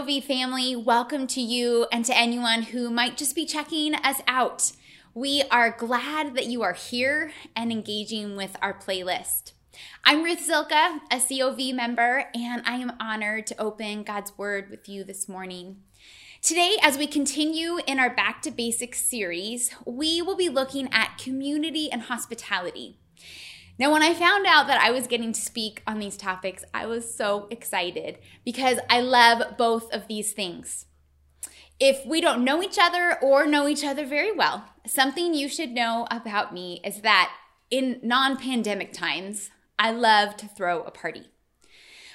COV family, welcome to you and to anyone who might just be checking us out. We are glad that you are here and engaging with our playlist. I'm Ruth Zilka, a COV member, and I am honored to open God's Word with you this morning. Today, as we continue in our Back to Basics series, we will be looking at community and hospitality. Now, when I found out that I was getting to speak on these topics, I was so excited because I love both of these things. If we don't know each other or know each other very well, something you should know about me is that in non pandemic times, I love to throw a party.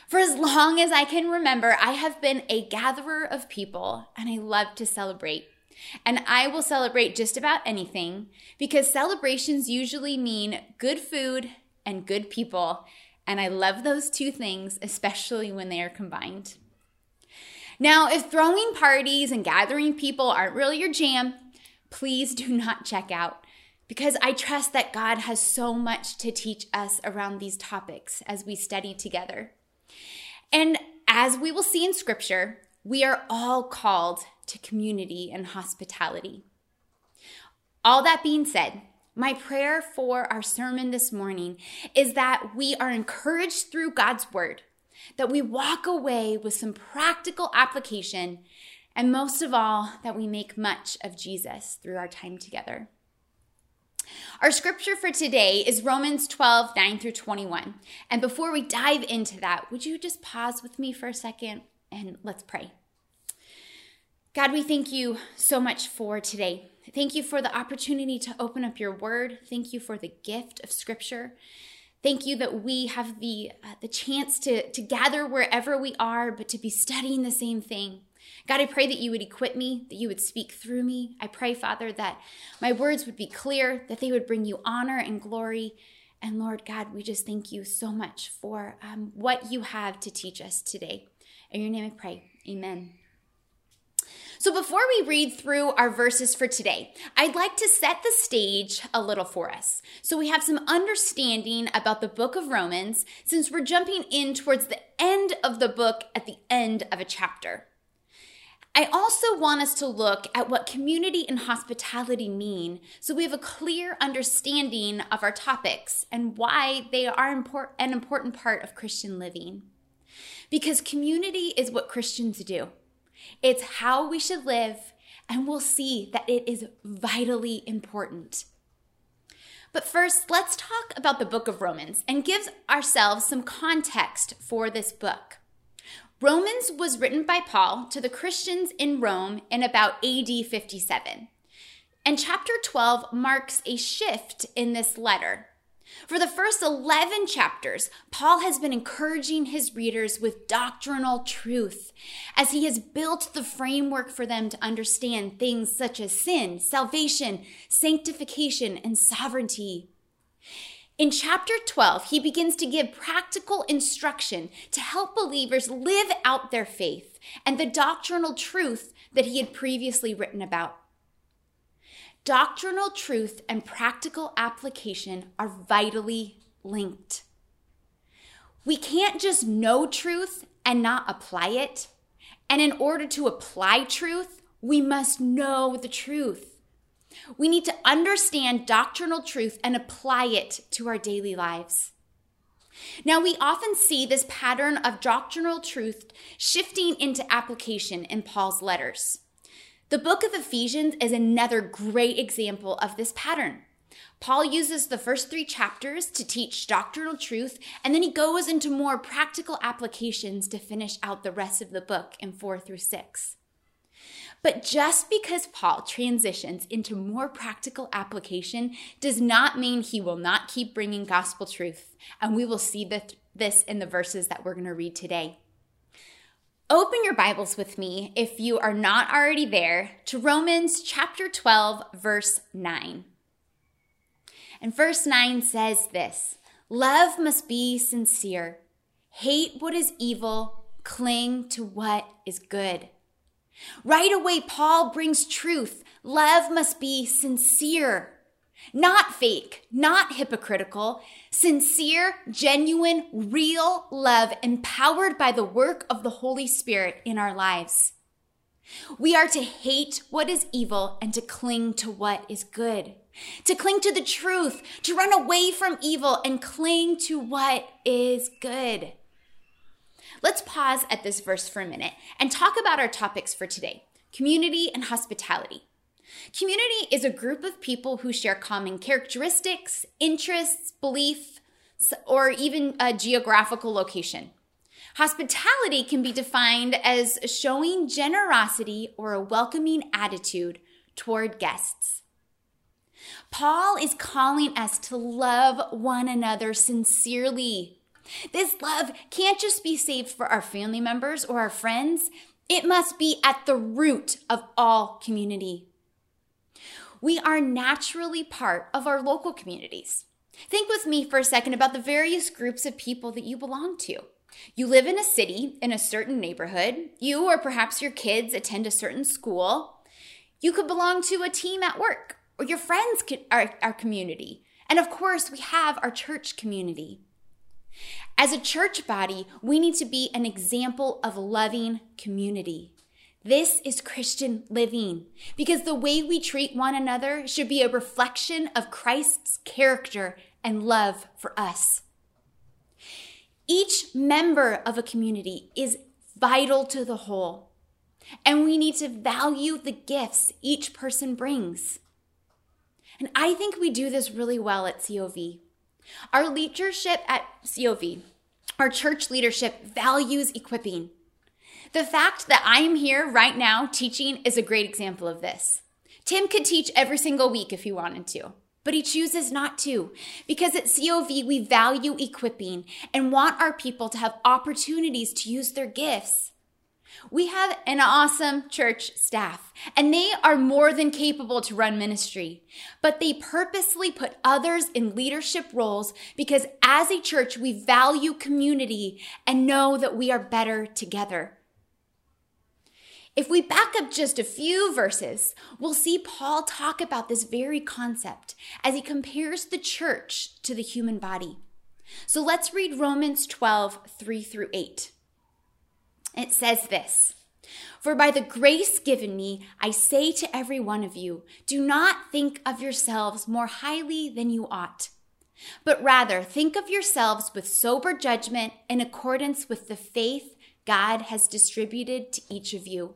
For as long as I can remember, I have been a gatherer of people and I love to celebrate. And I will celebrate just about anything because celebrations usually mean good food and good people. And I love those two things, especially when they are combined. Now, if throwing parties and gathering people aren't really your jam, please do not check out because I trust that God has so much to teach us around these topics as we study together. And as we will see in scripture, we are all called to community and hospitality. All that being said, my prayer for our sermon this morning is that we are encouraged through God's word, that we walk away with some practical application, and most of all, that we make much of Jesus through our time together. Our scripture for today is Romans 12, 9 through 21. And before we dive into that, would you just pause with me for a second and let's pray? God, we thank you so much for today. Thank you for the opportunity to open up your word. Thank you for the gift of scripture. Thank you that we have the, uh, the chance to, to gather wherever we are, but to be studying the same thing. God, I pray that you would equip me, that you would speak through me. I pray, Father, that my words would be clear, that they would bring you honor and glory. And Lord God, we just thank you so much for um, what you have to teach us today. In your name I pray. Amen. So, before we read through our verses for today, I'd like to set the stage a little for us so we have some understanding about the book of Romans since we're jumping in towards the end of the book at the end of a chapter. I also want us to look at what community and hospitality mean so we have a clear understanding of our topics and why they are an important part of Christian living. Because community is what Christians do. It's how we should live, and we'll see that it is vitally important. But first, let's talk about the book of Romans and give ourselves some context for this book. Romans was written by Paul to the Christians in Rome in about AD 57. And chapter 12 marks a shift in this letter. For the first 11 chapters, Paul has been encouraging his readers with doctrinal truth as he has built the framework for them to understand things such as sin, salvation, sanctification, and sovereignty. In chapter 12, he begins to give practical instruction to help believers live out their faith and the doctrinal truth that he had previously written about. Doctrinal truth and practical application are vitally linked. We can't just know truth and not apply it. And in order to apply truth, we must know the truth. We need to understand doctrinal truth and apply it to our daily lives. Now, we often see this pattern of doctrinal truth shifting into application in Paul's letters. The book of Ephesians is another great example of this pattern. Paul uses the first three chapters to teach doctrinal truth, and then he goes into more practical applications to finish out the rest of the book in four through six. But just because Paul transitions into more practical application does not mean he will not keep bringing gospel truth. And we will see this in the verses that we're going to read today. Open your Bibles with me, if you are not already there, to Romans chapter 12, verse 9. And verse 9 says this Love must be sincere, hate what is evil, cling to what is good. Right away, Paul brings truth. Love must be sincere. Not fake, not hypocritical, sincere, genuine, real love empowered by the work of the Holy Spirit in our lives. We are to hate what is evil and to cling to what is good, to cling to the truth, to run away from evil and cling to what is good. Let's pause at this verse for a minute and talk about our topics for today community and hospitality. Community is a group of people who share common characteristics, interests, beliefs, or even a geographical location. Hospitality can be defined as showing generosity or a welcoming attitude toward guests. Paul is calling us to love one another sincerely. This love can't just be saved for our family members or our friends, it must be at the root of all community. We are naturally part of our local communities. Think with me for a second about the various groups of people that you belong to. You live in a city, in a certain neighborhood. You or perhaps your kids attend a certain school. You could belong to a team at work, or your friends are our community. And of course, we have our church community. As a church body, we need to be an example of loving community. This is Christian living because the way we treat one another should be a reflection of Christ's character and love for us. Each member of a community is vital to the whole, and we need to value the gifts each person brings. And I think we do this really well at COV. Our leadership at COV, our church leadership values equipping. The fact that I am here right now teaching is a great example of this. Tim could teach every single week if he wanted to, but he chooses not to because at COV we value equipping and want our people to have opportunities to use their gifts. We have an awesome church staff, and they are more than capable to run ministry. But they purposely put others in leadership roles because as a church, we value community and know that we are better together. If we back up just a few verses, we'll see Paul talk about this very concept as he compares the church to the human body. So let's read Romans 12, 3 through 8. It says this For by the grace given me, I say to every one of you, do not think of yourselves more highly than you ought, but rather think of yourselves with sober judgment in accordance with the faith God has distributed to each of you.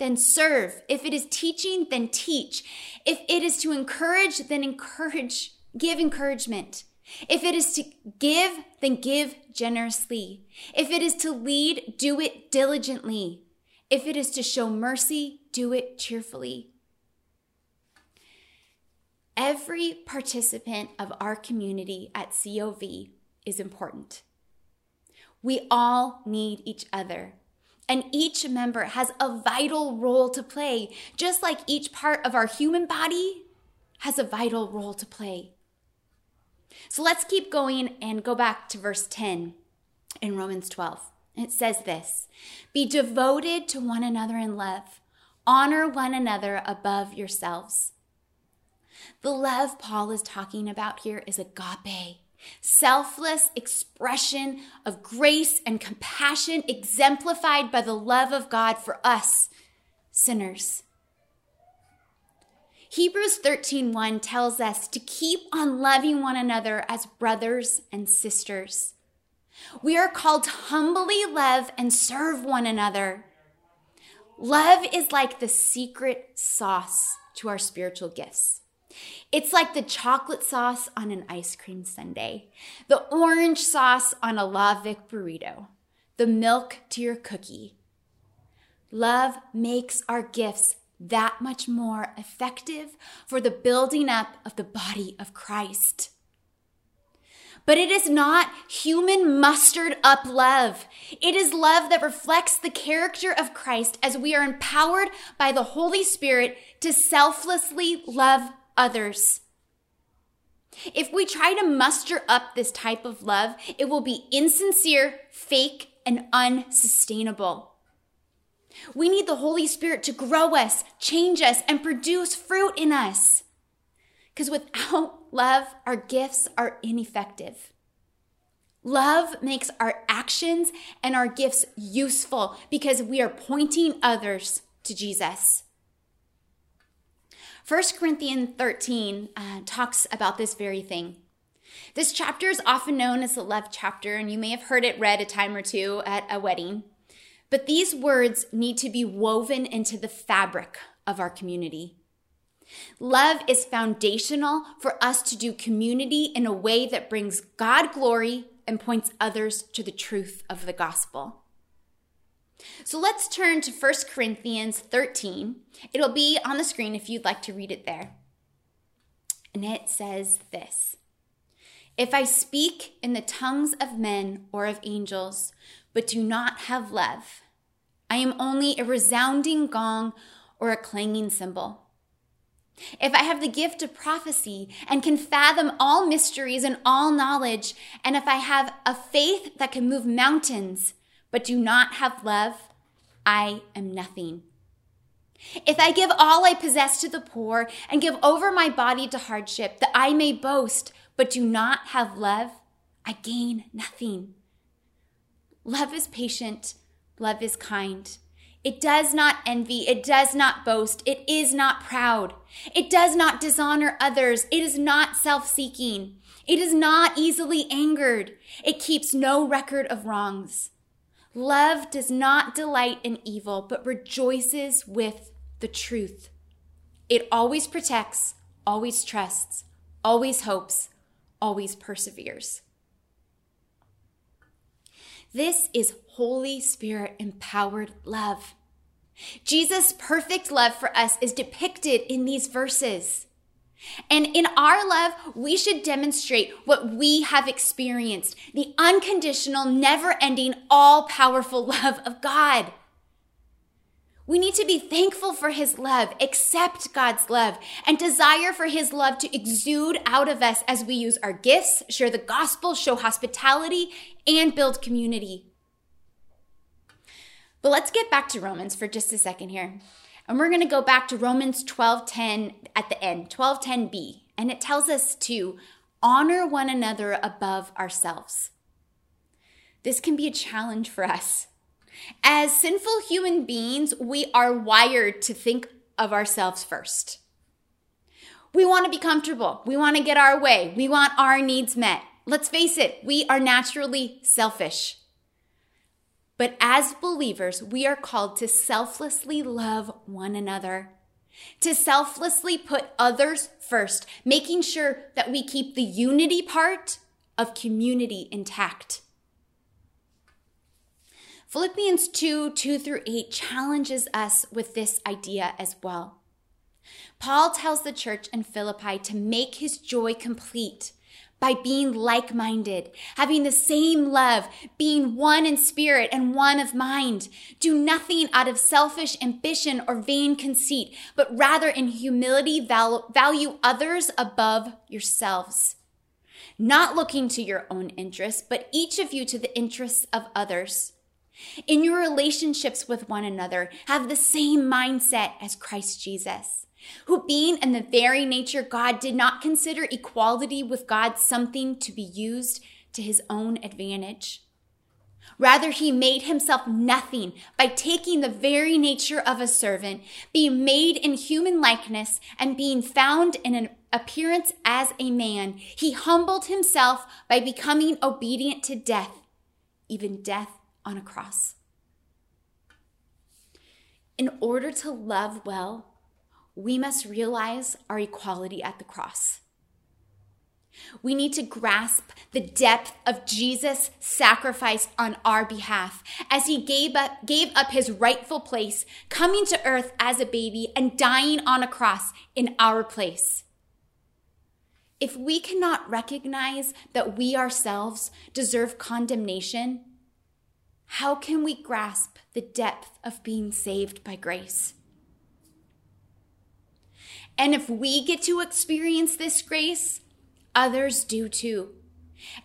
then serve. If it is teaching, then teach. If it is to encourage, then encourage, give encouragement. If it is to give, then give generously. If it is to lead, do it diligently. If it is to show mercy, do it cheerfully. Every participant of our community at COV is important. We all need each other. And each member has a vital role to play, just like each part of our human body has a vital role to play. So let's keep going and go back to verse 10 in Romans 12. It says this Be devoted to one another in love, honor one another above yourselves. The love Paul is talking about here is agape, selfless expression of grace and compassion exemplified by the love of God for us, sinners. Hebrews 13:1 tells us to keep on loving one another as brothers and sisters. We are called to humbly love and serve one another. Love is like the secret sauce to our spiritual gifts. It's like the chocolate sauce on an ice cream sundae, the orange sauce on a La Vic burrito, the milk to your cookie. Love makes our gifts that much more effective for the building up of the body of Christ. But it is not human mustered up love. It is love that reflects the character of Christ as we are empowered by the Holy Spirit to selflessly love others. If we try to muster up this type of love, it will be insincere, fake, and unsustainable. We need the Holy Spirit to grow us, change us, and produce fruit in us. Because without love, our gifts are ineffective. Love makes our actions and our gifts useful because we are pointing others to Jesus. 1 Corinthians 13 uh, talks about this very thing. This chapter is often known as the love chapter, and you may have heard it read a time or two at a wedding. But these words need to be woven into the fabric of our community. Love is foundational for us to do community in a way that brings God glory and points others to the truth of the gospel. So let's turn to 1 Corinthians 13. It'll be on the screen if you'd like to read it there. And it says this If I speak in the tongues of men or of angels, but do not have love, I am only a resounding gong or a clanging cymbal. If I have the gift of prophecy and can fathom all mysteries and all knowledge, and if I have a faith that can move mountains, but do not have love, I am nothing. If I give all I possess to the poor and give over my body to hardship, that I may boast, but do not have love, I gain nothing. Love is patient, love is kind. It does not envy. It does not boast. It is not proud. It does not dishonor others. It is not self seeking. It is not easily angered. It keeps no record of wrongs. Love does not delight in evil, but rejoices with the truth. It always protects, always trusts, always hopes, always perseveres. This is Holy Spirit empowered love. Jesus' perfect love for us is depicted in these verses. And in our love, we should demonstrate what we have experienced the unconditional, never ending, all powerful love of God. We need to be thankful for his love, accept God's love, and desire for his love to exude out of us as we use our gifts, share the gospel, show hospitality, and build community. But let's get back to Romans for just a second here. And we're going to go back to Romans 12:10 at the end, 12:10b, and it tells us to honor one another above ourselves. This can be a challenge for us as sinful human beings, we are wired to think of ourselves first. We want to be comfortable. We want to get our way. We want our needs met. Let's face it, we are naturally selfish. But as believers, we are called to selflessly love one another, to selflessly put others first, making sure that we keep the unity part of community intact. Philippians 2 2 through 8 challenges us with this idea as well. Paul tells the church in Philippi to make his joy complete by being like minded, having the same love, being one in spirit and one of mind. Do nothing out of selfish ambition or vain conceit, but rather in humility value others above yourselves. Not looking to your own interests, but each of you to the interests of others. In your relationships with one another, have the same mindset as Christ Jesus, who, being in the very nature God, did not consider equality with God something to be used to his own advantage. Rather, he made himself nothing by taking the very nature of a servant, being made in human likeness, and being found in an appearance as a man. He humbled himself by becoming obedient to death, even death on a cross. In order to love well, we must realize our equality at the cross. We need to grasp the depth of Jesus' sacrifice on our behalf as he gave up, gave up his rightful place, coming to earth as a baby and dying on a cross in our place. If we cannot recognize that we ourselves deserve condemnation, how can we grasp the depth of being saved by grace? And if we get to experience this grace, others do too.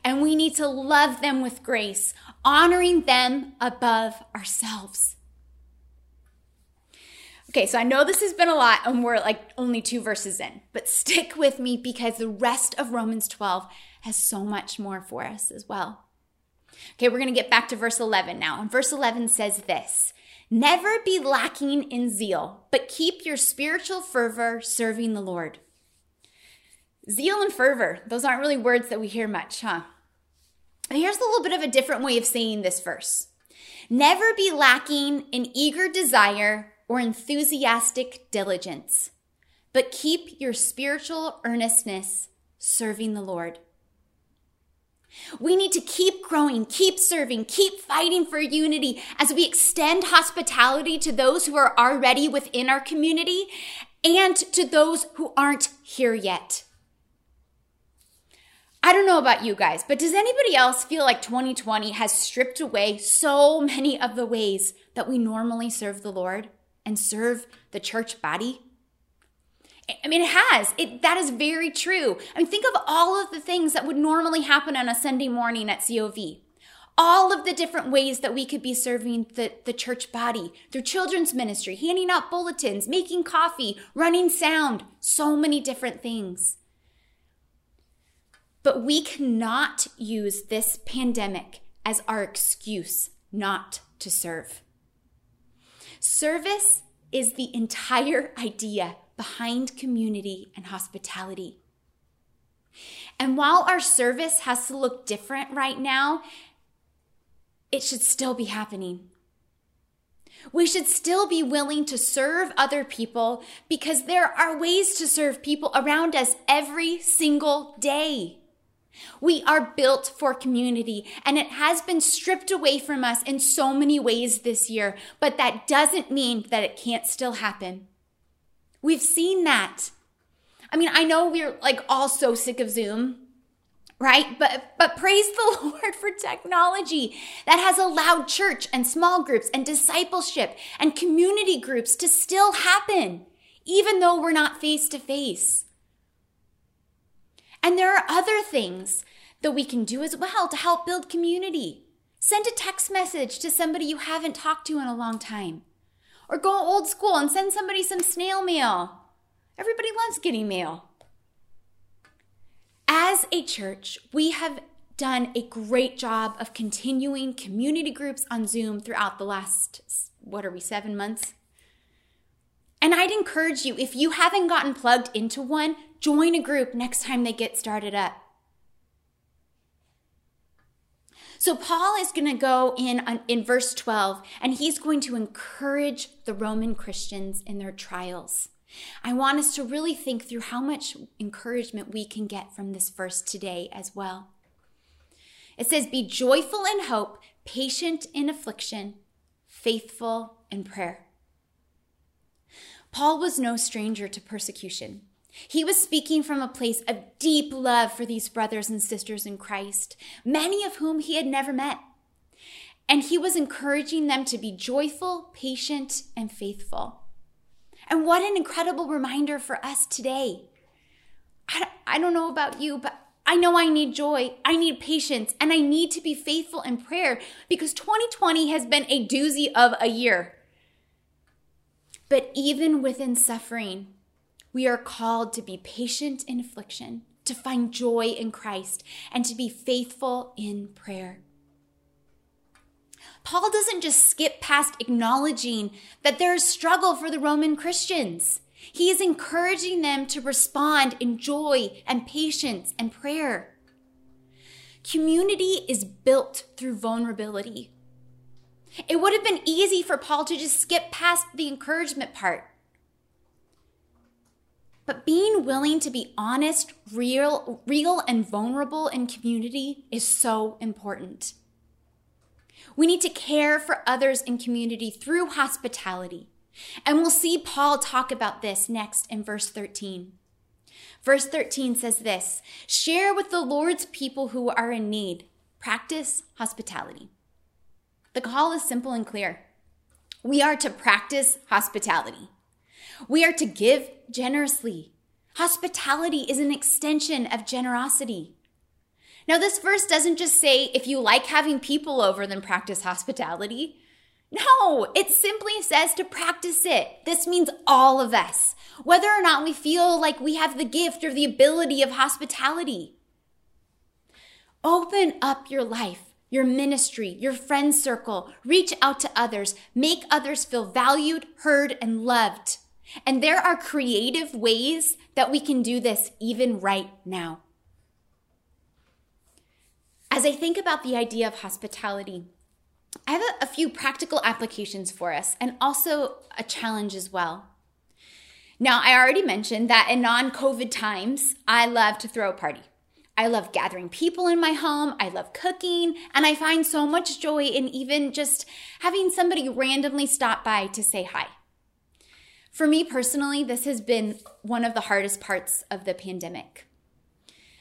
And we need to love them with grace, honoring them above ourselves. Okay, so I know this has been a lot and we're like only two verses in, but stick with me because the rest of Romans 12 has so much more for us as well. Okay, we're going to get back to verse 11 now. And verse 11 says this Never be lacking in zeal, but keep your spiritual fervor serving the Lord. Zeal and fervor, those aren't really words that we hear much, huh? And here's a little bit of a different way of saying this verse Never be lacking in eager desire or enthusiastic diligence, but keep your spiritual earnestness serving the Lord. We need to keep growing, keep serving, keep fighting for unity as we extend hospitality to those who are already within our community and to those who aren't here yet. I don't know about you guys, but does anybody else feel like 2020 has stripped away so many of the ways that we normally serve the Lord and serve the church body? I mean, it has. It that is very true. I mean, think of all of the things that would normally happen on a Sunday morning at COV. All of the different ways that we could be serving the, the church body through children's ministry, handing out bulletins, making coffee, running sound, so many different things. But we cannot use this pandemic as our excuse not to serve. Service is the entire idea behind community and hospitality. And while our service has to look different right now, it should still be happening. We should still be willing to serve other people because there are ways to serve people around us every single day. We are built for community and it has been stripped away from us in so many ways this year, but that doesn't mean that it can't still happen. We've seen that. I mean, I know we're like all so sick of Zoom, right? But but praise the Lord for technology that has allowed church and small groups and discipleship and community groups to still happen even though we're not face to face. And there are other things that we can do as well to help build community. Send a text message to somebody you haven't talked to in a long time. Or go old school and send somebody some snail mail. Everybody loves getting mail. As a church, we have done a great job of continuing community groups on Zoom throughout the last, what are we, seven months? And I'd encourage you, if you haven't gotten plugged into one, join a group next time they get started up. So Paul is going to go in uh, in verse 12 and he's going to encourage the Roman Christians in their trials. I want us to really think through how much encouragement we can get from this verse today as well. It says, Be joyful in hope, patient in affliction, faithful in prayer. Paul was no stranger to persecution. He was speaking from a place of deep love for these brothers and sisters in Christ, many of whom he had never met. And he was encouraging them to be joyful, patient, and faithful. And what an incredible reminder for us today. I don't know about you, but I know I need joy, I need patience, and I need to be faithful in prayer because 2020 has been a doozy of a year. But even within suffering, we are called to be patient in affliction, to find joy in Christ, and to be faithful in prayer. Paul doesn't just skip past acknowledging that there is struggle for the Roman Christians. He is encouraging them to respond in joy and patience and prayer. Community is built through vulnerability. It would have been easy for Paul to just skip past the encouragement part. But being willing to be honest, real, real and vulnerable in community is so important. We need to care for others in community through hospitality. And we'll see Paul talk about this next in verse 13. Verse 13 says this Share with the Lord's people who are in need, practice hospitality. The call is simple and clear. We are to practice hospitality. We are to give generously. Hospitality is an extension of generosity. Now, this verse doesn't just say if you like having people over, then practice hospitality. No, it simply says to practice it. This means all of us, whether or not we feel like we have the gift or the ability of hospitality. Open up your life, your ministry, your friend circle. Reach out to others. Make others feel valued, heard, and loved. And there are creative ways that we can do this even right now. As I think about the idea of hospitality, I have a, a few practical applications for us and also a challenge as well. Now, I already mentioned that in non COVID times, I love to throw a party. I love gathering people in my home. I love cooking. And I find so much joy in even just having somebody randomly stop by to say hi. For me personally, this has been one of the hardest parts of the pandemic.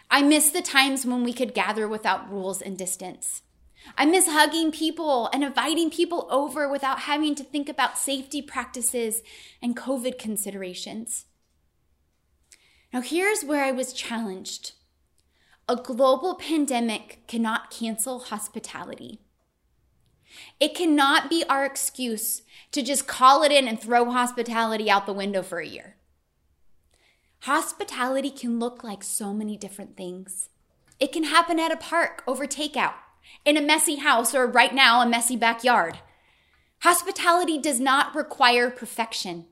I miss the times when we could gather without rules and distance. I miss hugging people and inviting people over without having to think about safety practices and COVID considerations. Now, here's where I was challenged a global pandemic cannot cancel hospitality. It cannot be our excuse to just call it in and throw hospitality out the window for a year. Hospitality can look like so many different things. It can happen at a park over takeout in a messy house or right now a messy backyard. Hospitality does not require perfection.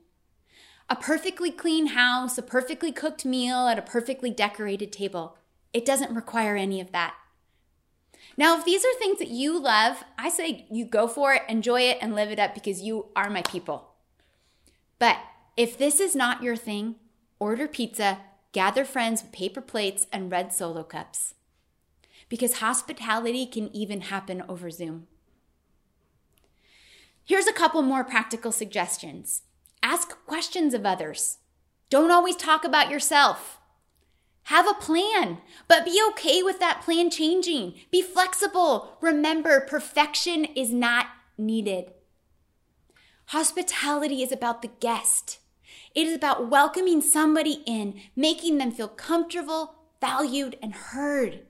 A perfectly clean house, a perfectly cooked meal at a perfectly decorated table. It doesn't require any of that. Now, if these are things that you love, I say you go for it, enjoy it, and live it up because you are my people. But if this is not your thing, order pizza, gather friends with paper plates and red solo cups because hospitality can even happen over Zoom. Here's a couple more practical suggestions ask questions of others. Don't always talk about yourself. Have a plan, but be okay with that plan changing. Be flexible. Remember, perfection is not needed. Hospitality is about the guest. It is about welcoming somebody in, making them feel comfortable, valued, and heard.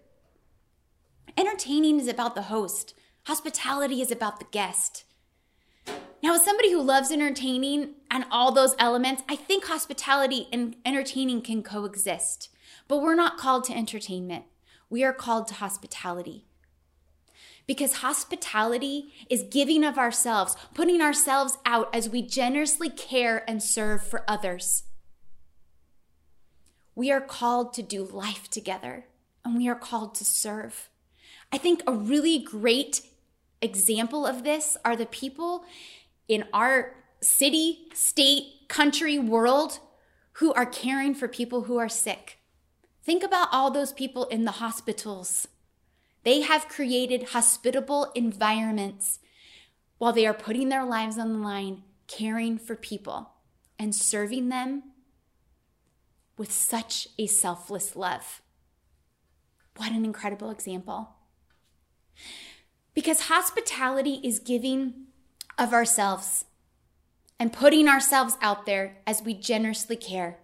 Entertaining is about the host, hospitality is about the guest. Now, as somebody who loves entertaining and all those elements, I think hospitality and entertaining can coexist. But we're not called to entertainment, we are called to hospitality. Because hospitality is giving of ourselves, putting ourselves out as we generously care and serve for others. We are called to do life together and we are called to serve. I think a really great example of this are the people in our city, state, country, world who are caring for people who are sick. Think about all those people in the hospitals. They have created hospitable environments while they are putting their lives on the line, caring for people and serving them with such a selfless love. What an incredible example. Because hospitality is giving of ourselves and putting ourselves out there as we generously care.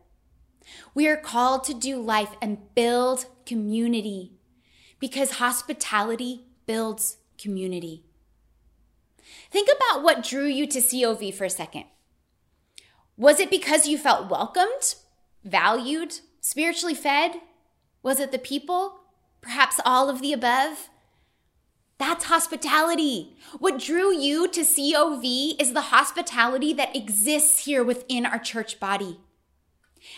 We are called to do life and build community because hospitality builds community. Think about what drew you to COV for a second. Was it because you felt welcomed, valued, spiritually fed? Was it the people? Perhaps all of the above? That's hospitality. What drew you to COV is the hospitality that exists here within our church body.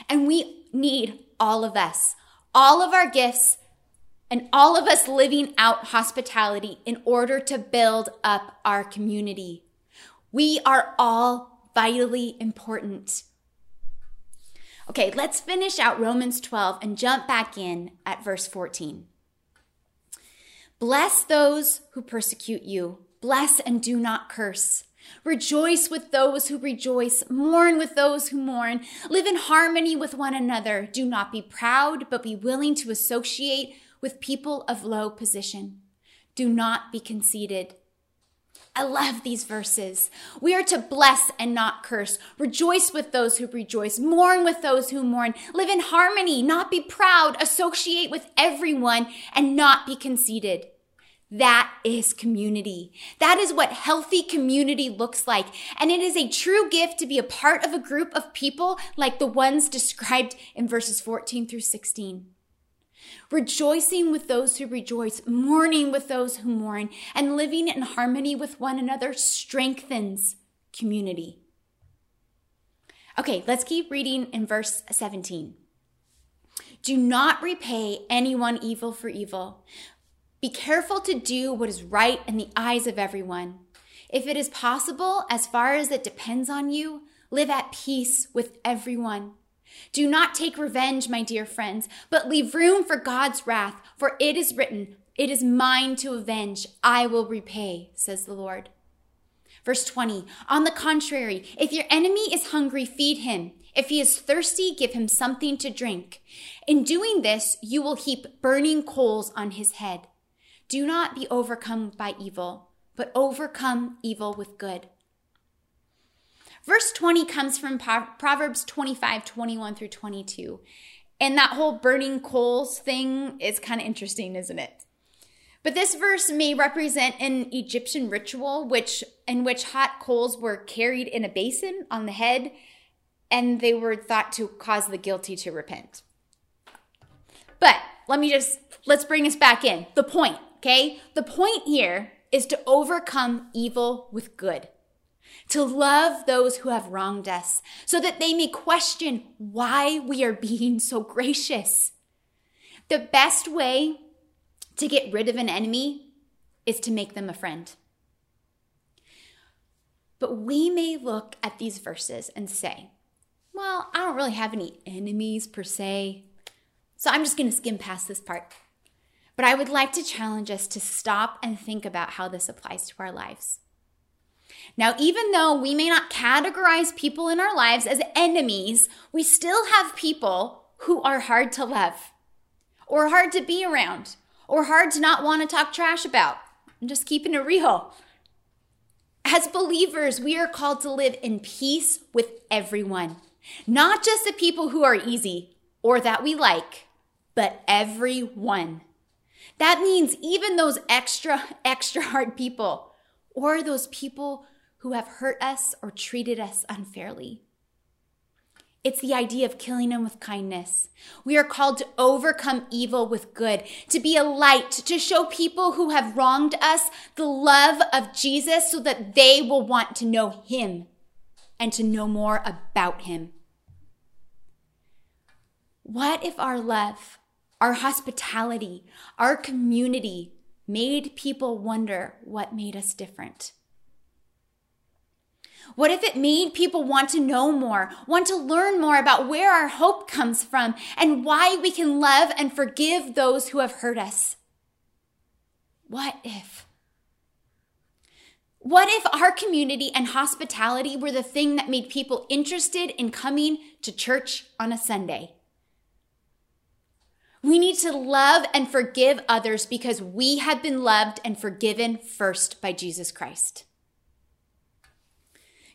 And we need all of us, all of our gifts, and all of us living out hospitality in order to build up our community. We are all vitally important. Okay, let's finish out Romans 12 and jump back in at verse 14. Bless those who persecute you, bless and do not curse. Rejoice with those who rejoice, mourn with those who mourn, live in harmony with one another. Do not be proud, but be willing to associate with people of low position. Do not be conceited. I love these verses. We are to bless and not curse, rejoice with those who rejoice, mourn with those who mourn, live in harmony, not be proud, associate with everyone, and not be conceited. That is community. That is what healthy community looks like. And it is a true gift to be a part of a group of people like the ones described in verses 14 through 16. Rejoicing with those who rejoice, mourning with those who mourn, and living in harmony with one another strengthens community. Okay, let's keep reading in verse 17. Do not repay anyone evil for evil, be careful to do what is right in the eyes of everyone. If it is possible, as far as it depends on you, live at peace with everyone. Do not take revenge, my dear friends, but leave room for God's wrath, for it is written, It is mine to avenge, I will repay, says the Lord. Verse 20, on the contrary, if your enemy is hungry, feed him. If he is thirsty, give him something to drink. In doing this, you will heap burning coals on his head. Do not be overcome by evil, but overcome evil with good. Verse 20 comes from Proverbs 25, 21 through 22. And that whole burning coals thing is kind of interesting, isn't it? But this verse may represent an Egyptian ritual which in which hot coals were carried in a basin on the head and they were thought to cause the guilty to repent. But let me just let's bring us back in. The point. Okay? The point here is to overcome evil with good, to love those who have wronged us, so that they may question why we are being so gracious. The best way to get rid of an enemy is to make them a friend. But we may look at these verses and say, well, I don't really have any enemies per se, so I'm just going to skim past this part. But I would like to challenge us to stop and think about how this applies to our lives. Now, even though we may not categorize people in our lives as enemies, we still have people who are hard to love, or hard to be around, or hard to not want to talk trash about. I'm just keeping it real. As believers, we are called to live in peace with everyone, not just the people who are easy or that we like, but everyone. That means even those extra, extra hard people or those people who have hurt us or treated us unfairly. It's the idea of killing them with kindness. We are called to overcome evil with good, to be a light, to show people who have wronged us the love of Jesus so that they will want to know him and to know more about him. What if our love our hospitality, our community made people wonder what made us different. What if it made people want to know more, want to learn more about where our hope comes from and why we can love and forgive those who have hurt us? What if? What if our community and hospitality were the thing that made people interested in coming to church on a Sunday? We need to love and forgive others because we have been loved and forgiven first by Jesus Christ.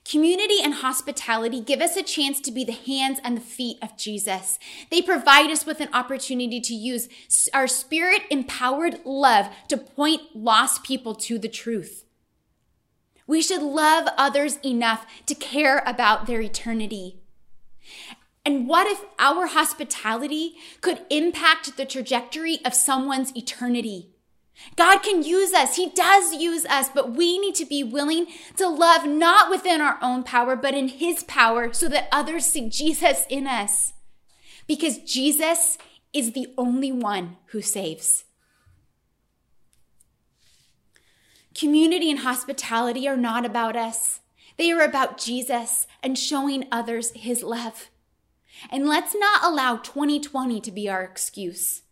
Community and hospitality give us a chance to be the hands and the feet of Jesus. They provide us with an opportunity to use our spirit empowered love to point lost people to the truth. We should love others enough to care about their eternity. And what if our hospitality could impact the trajectory of someone's eternity? God can use us. He does use us, but we need to be willing to love not within our own power, but in His power so that others see Jesus in us. Because Jesus is the only one who saves. Community and hospitality are not about us. They are about Jesus and showing others His love. And let's not allow 2020 to be our excuse.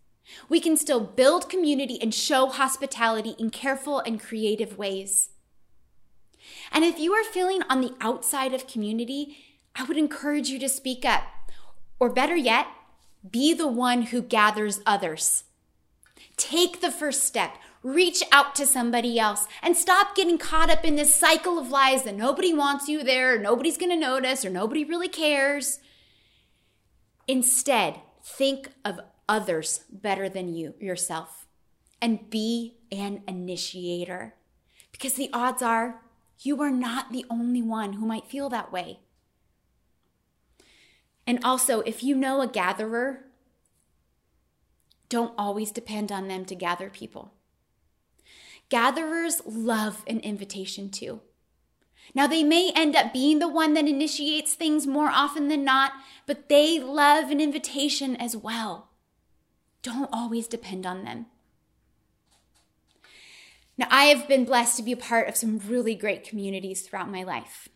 We can still build community and show hospitality in careful and creative ways. And if you are feeling on the outside of community, I would encourage you to speak up. Or better yet, be the one who gathers others. Take the first step. Reach out to somebody else and stop getting caught up in this cycle of lies that nobody wants you there, nobody's to notice, or nobody really cares. Instead, think of others better than you yourself and be an initiator because the odds are you are not the only one who might feel that way. And also, if you know a gatherer, don't always depend on them to gather people. Gatherers love an invitation too. Now, they may end up being the one that initiates things more often than not, but they love an invitation as well. Don't always depend on them. Now, I have been blessed to be a part of some really great communities throughout my life.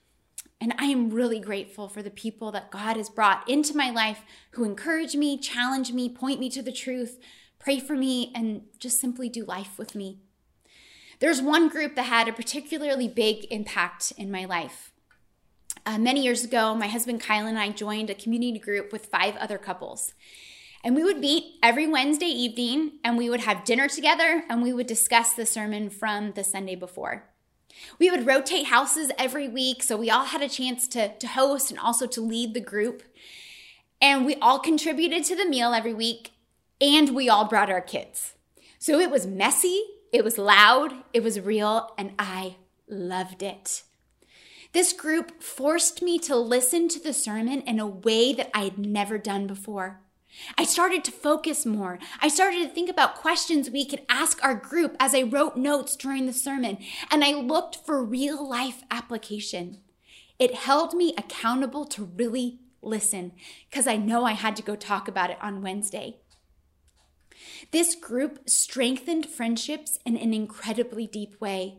And I am really grateful for the people that God has brought into my life who encourage me, challenge me, point me to the truth, pray for me, and just simply do life with me. There's one group that had a particularly big impact in my life. Uh, many years ago, my husband Kyle and I joined a community group with five other couples. And we would meet every Wednesday evening and we would have dinner together and we would discuss the sermon from the Sunday before. We would rotate houses every week, so we all had a chance to, to host and also to lead the group. And we all contributed to the meal every week, and we all brought our kids. So it was messy, it was loud, it was real, and I loved it. This group forced me to listen to the sermon in a way that I had never done before. I started to focus more. I started to think about questions we could ask our group as I wrote notes during the sermon, and I looked for real life application. It held me accountable to really listen because I know I had to go talk about it on Wednesday. This group strengthened friendships in an incredibly deep way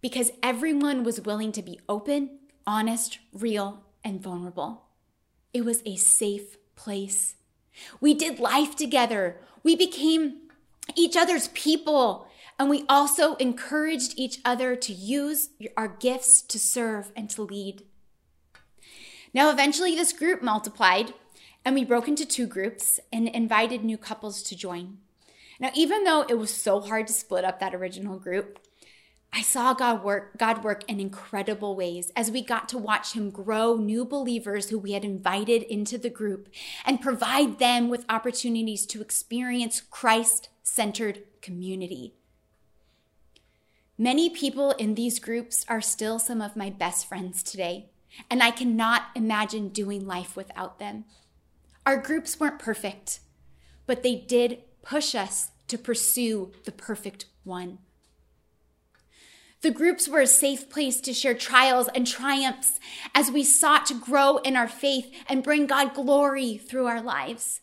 because everyone was willing to be open, honest, real, and vulnerable. It was a safe place. We did life together. We became each other's people. And we also encouraged each other to use our gifts to serve and to lead. Now, eventually, this group multiplied and we broke into two groups and invited new couples to join. Now, even though it was so hard to split up that original group, I saw God work, God work in incredible ways as we got to watch him grow new believers who we had invited into the group and provide them with opportunities to experience Christ-centered community. Many people in these groups are still some of my best friends today, and I cannot imagine doing life without them. Our groups weren't perfect, but they did push us to pursue the perfect one. The groups were a safe place to share trials and triumphs as we sought to grow in our faith and bring God glory through our lives.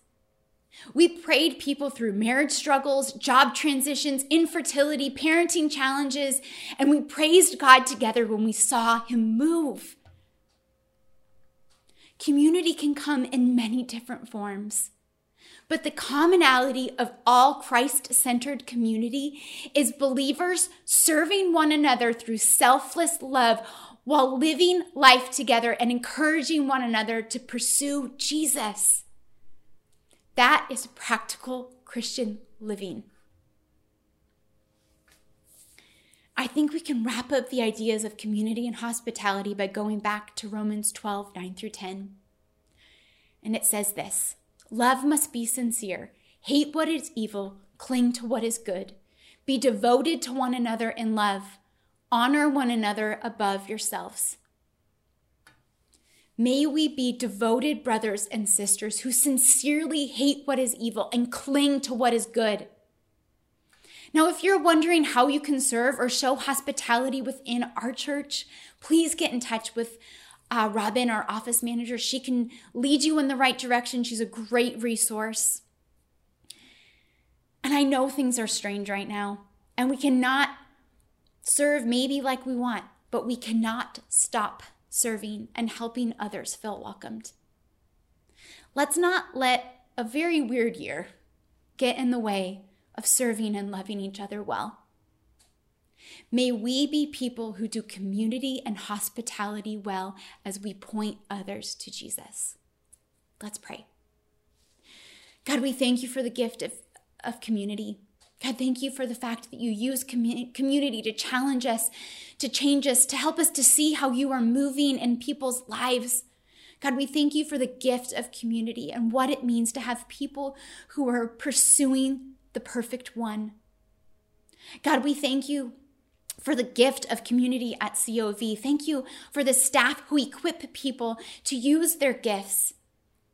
We prayed people through marriage struggles, job transitions, infertility, parenting challenges, and we praised God together when we saw Him move. Community can come in many different forms. But the commonality of all Christ centered community is believers serving one another through selfless love while living life together and encouraging one another to pursue Jesus. That is practical Christian living. I think we can wrap up the ideas of community and hospitality by going back to Romans 12, 9 through 10. And it says this Love must be sincere. Hate what is evil, cling to what is good. Be devoted to one another in love. Honor one another above yourselves. May we be devoted brothers and sisters who sincerely hate what is evil and cling to what is good. Now, if you're wondering how you can serve or show hospitality within our church, please get in touch with uh, Robin, our office manager. She can lead you in the right direction. She's a great resource. And I know things are strange right now, and we cannot serve maybe like we want, but we cannot stop serving and helping others feel welcomed. Let's not let a very weird year get in the way of serving and loving each other well. May we be people who do community and hospitality well as we point others to Jesus. Let's pray. God, we thank you for the gift of, of community. God, thank you for the fact that you use community to challenge us, to change us, to help us to see how you are moving in people's lives. God, we thank you for the gift of community and what it means to have people who are pursuing the perfect one. God, we thank you for the gift of community at COV. Thank you for the staff who equip people to use their gifts.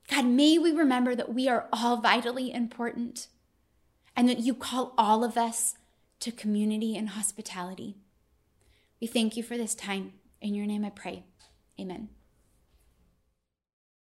God, may we remember that we are all vitally important and that you call all of us to community and hospitality. We thank you for this time. In your name I pray. Amen.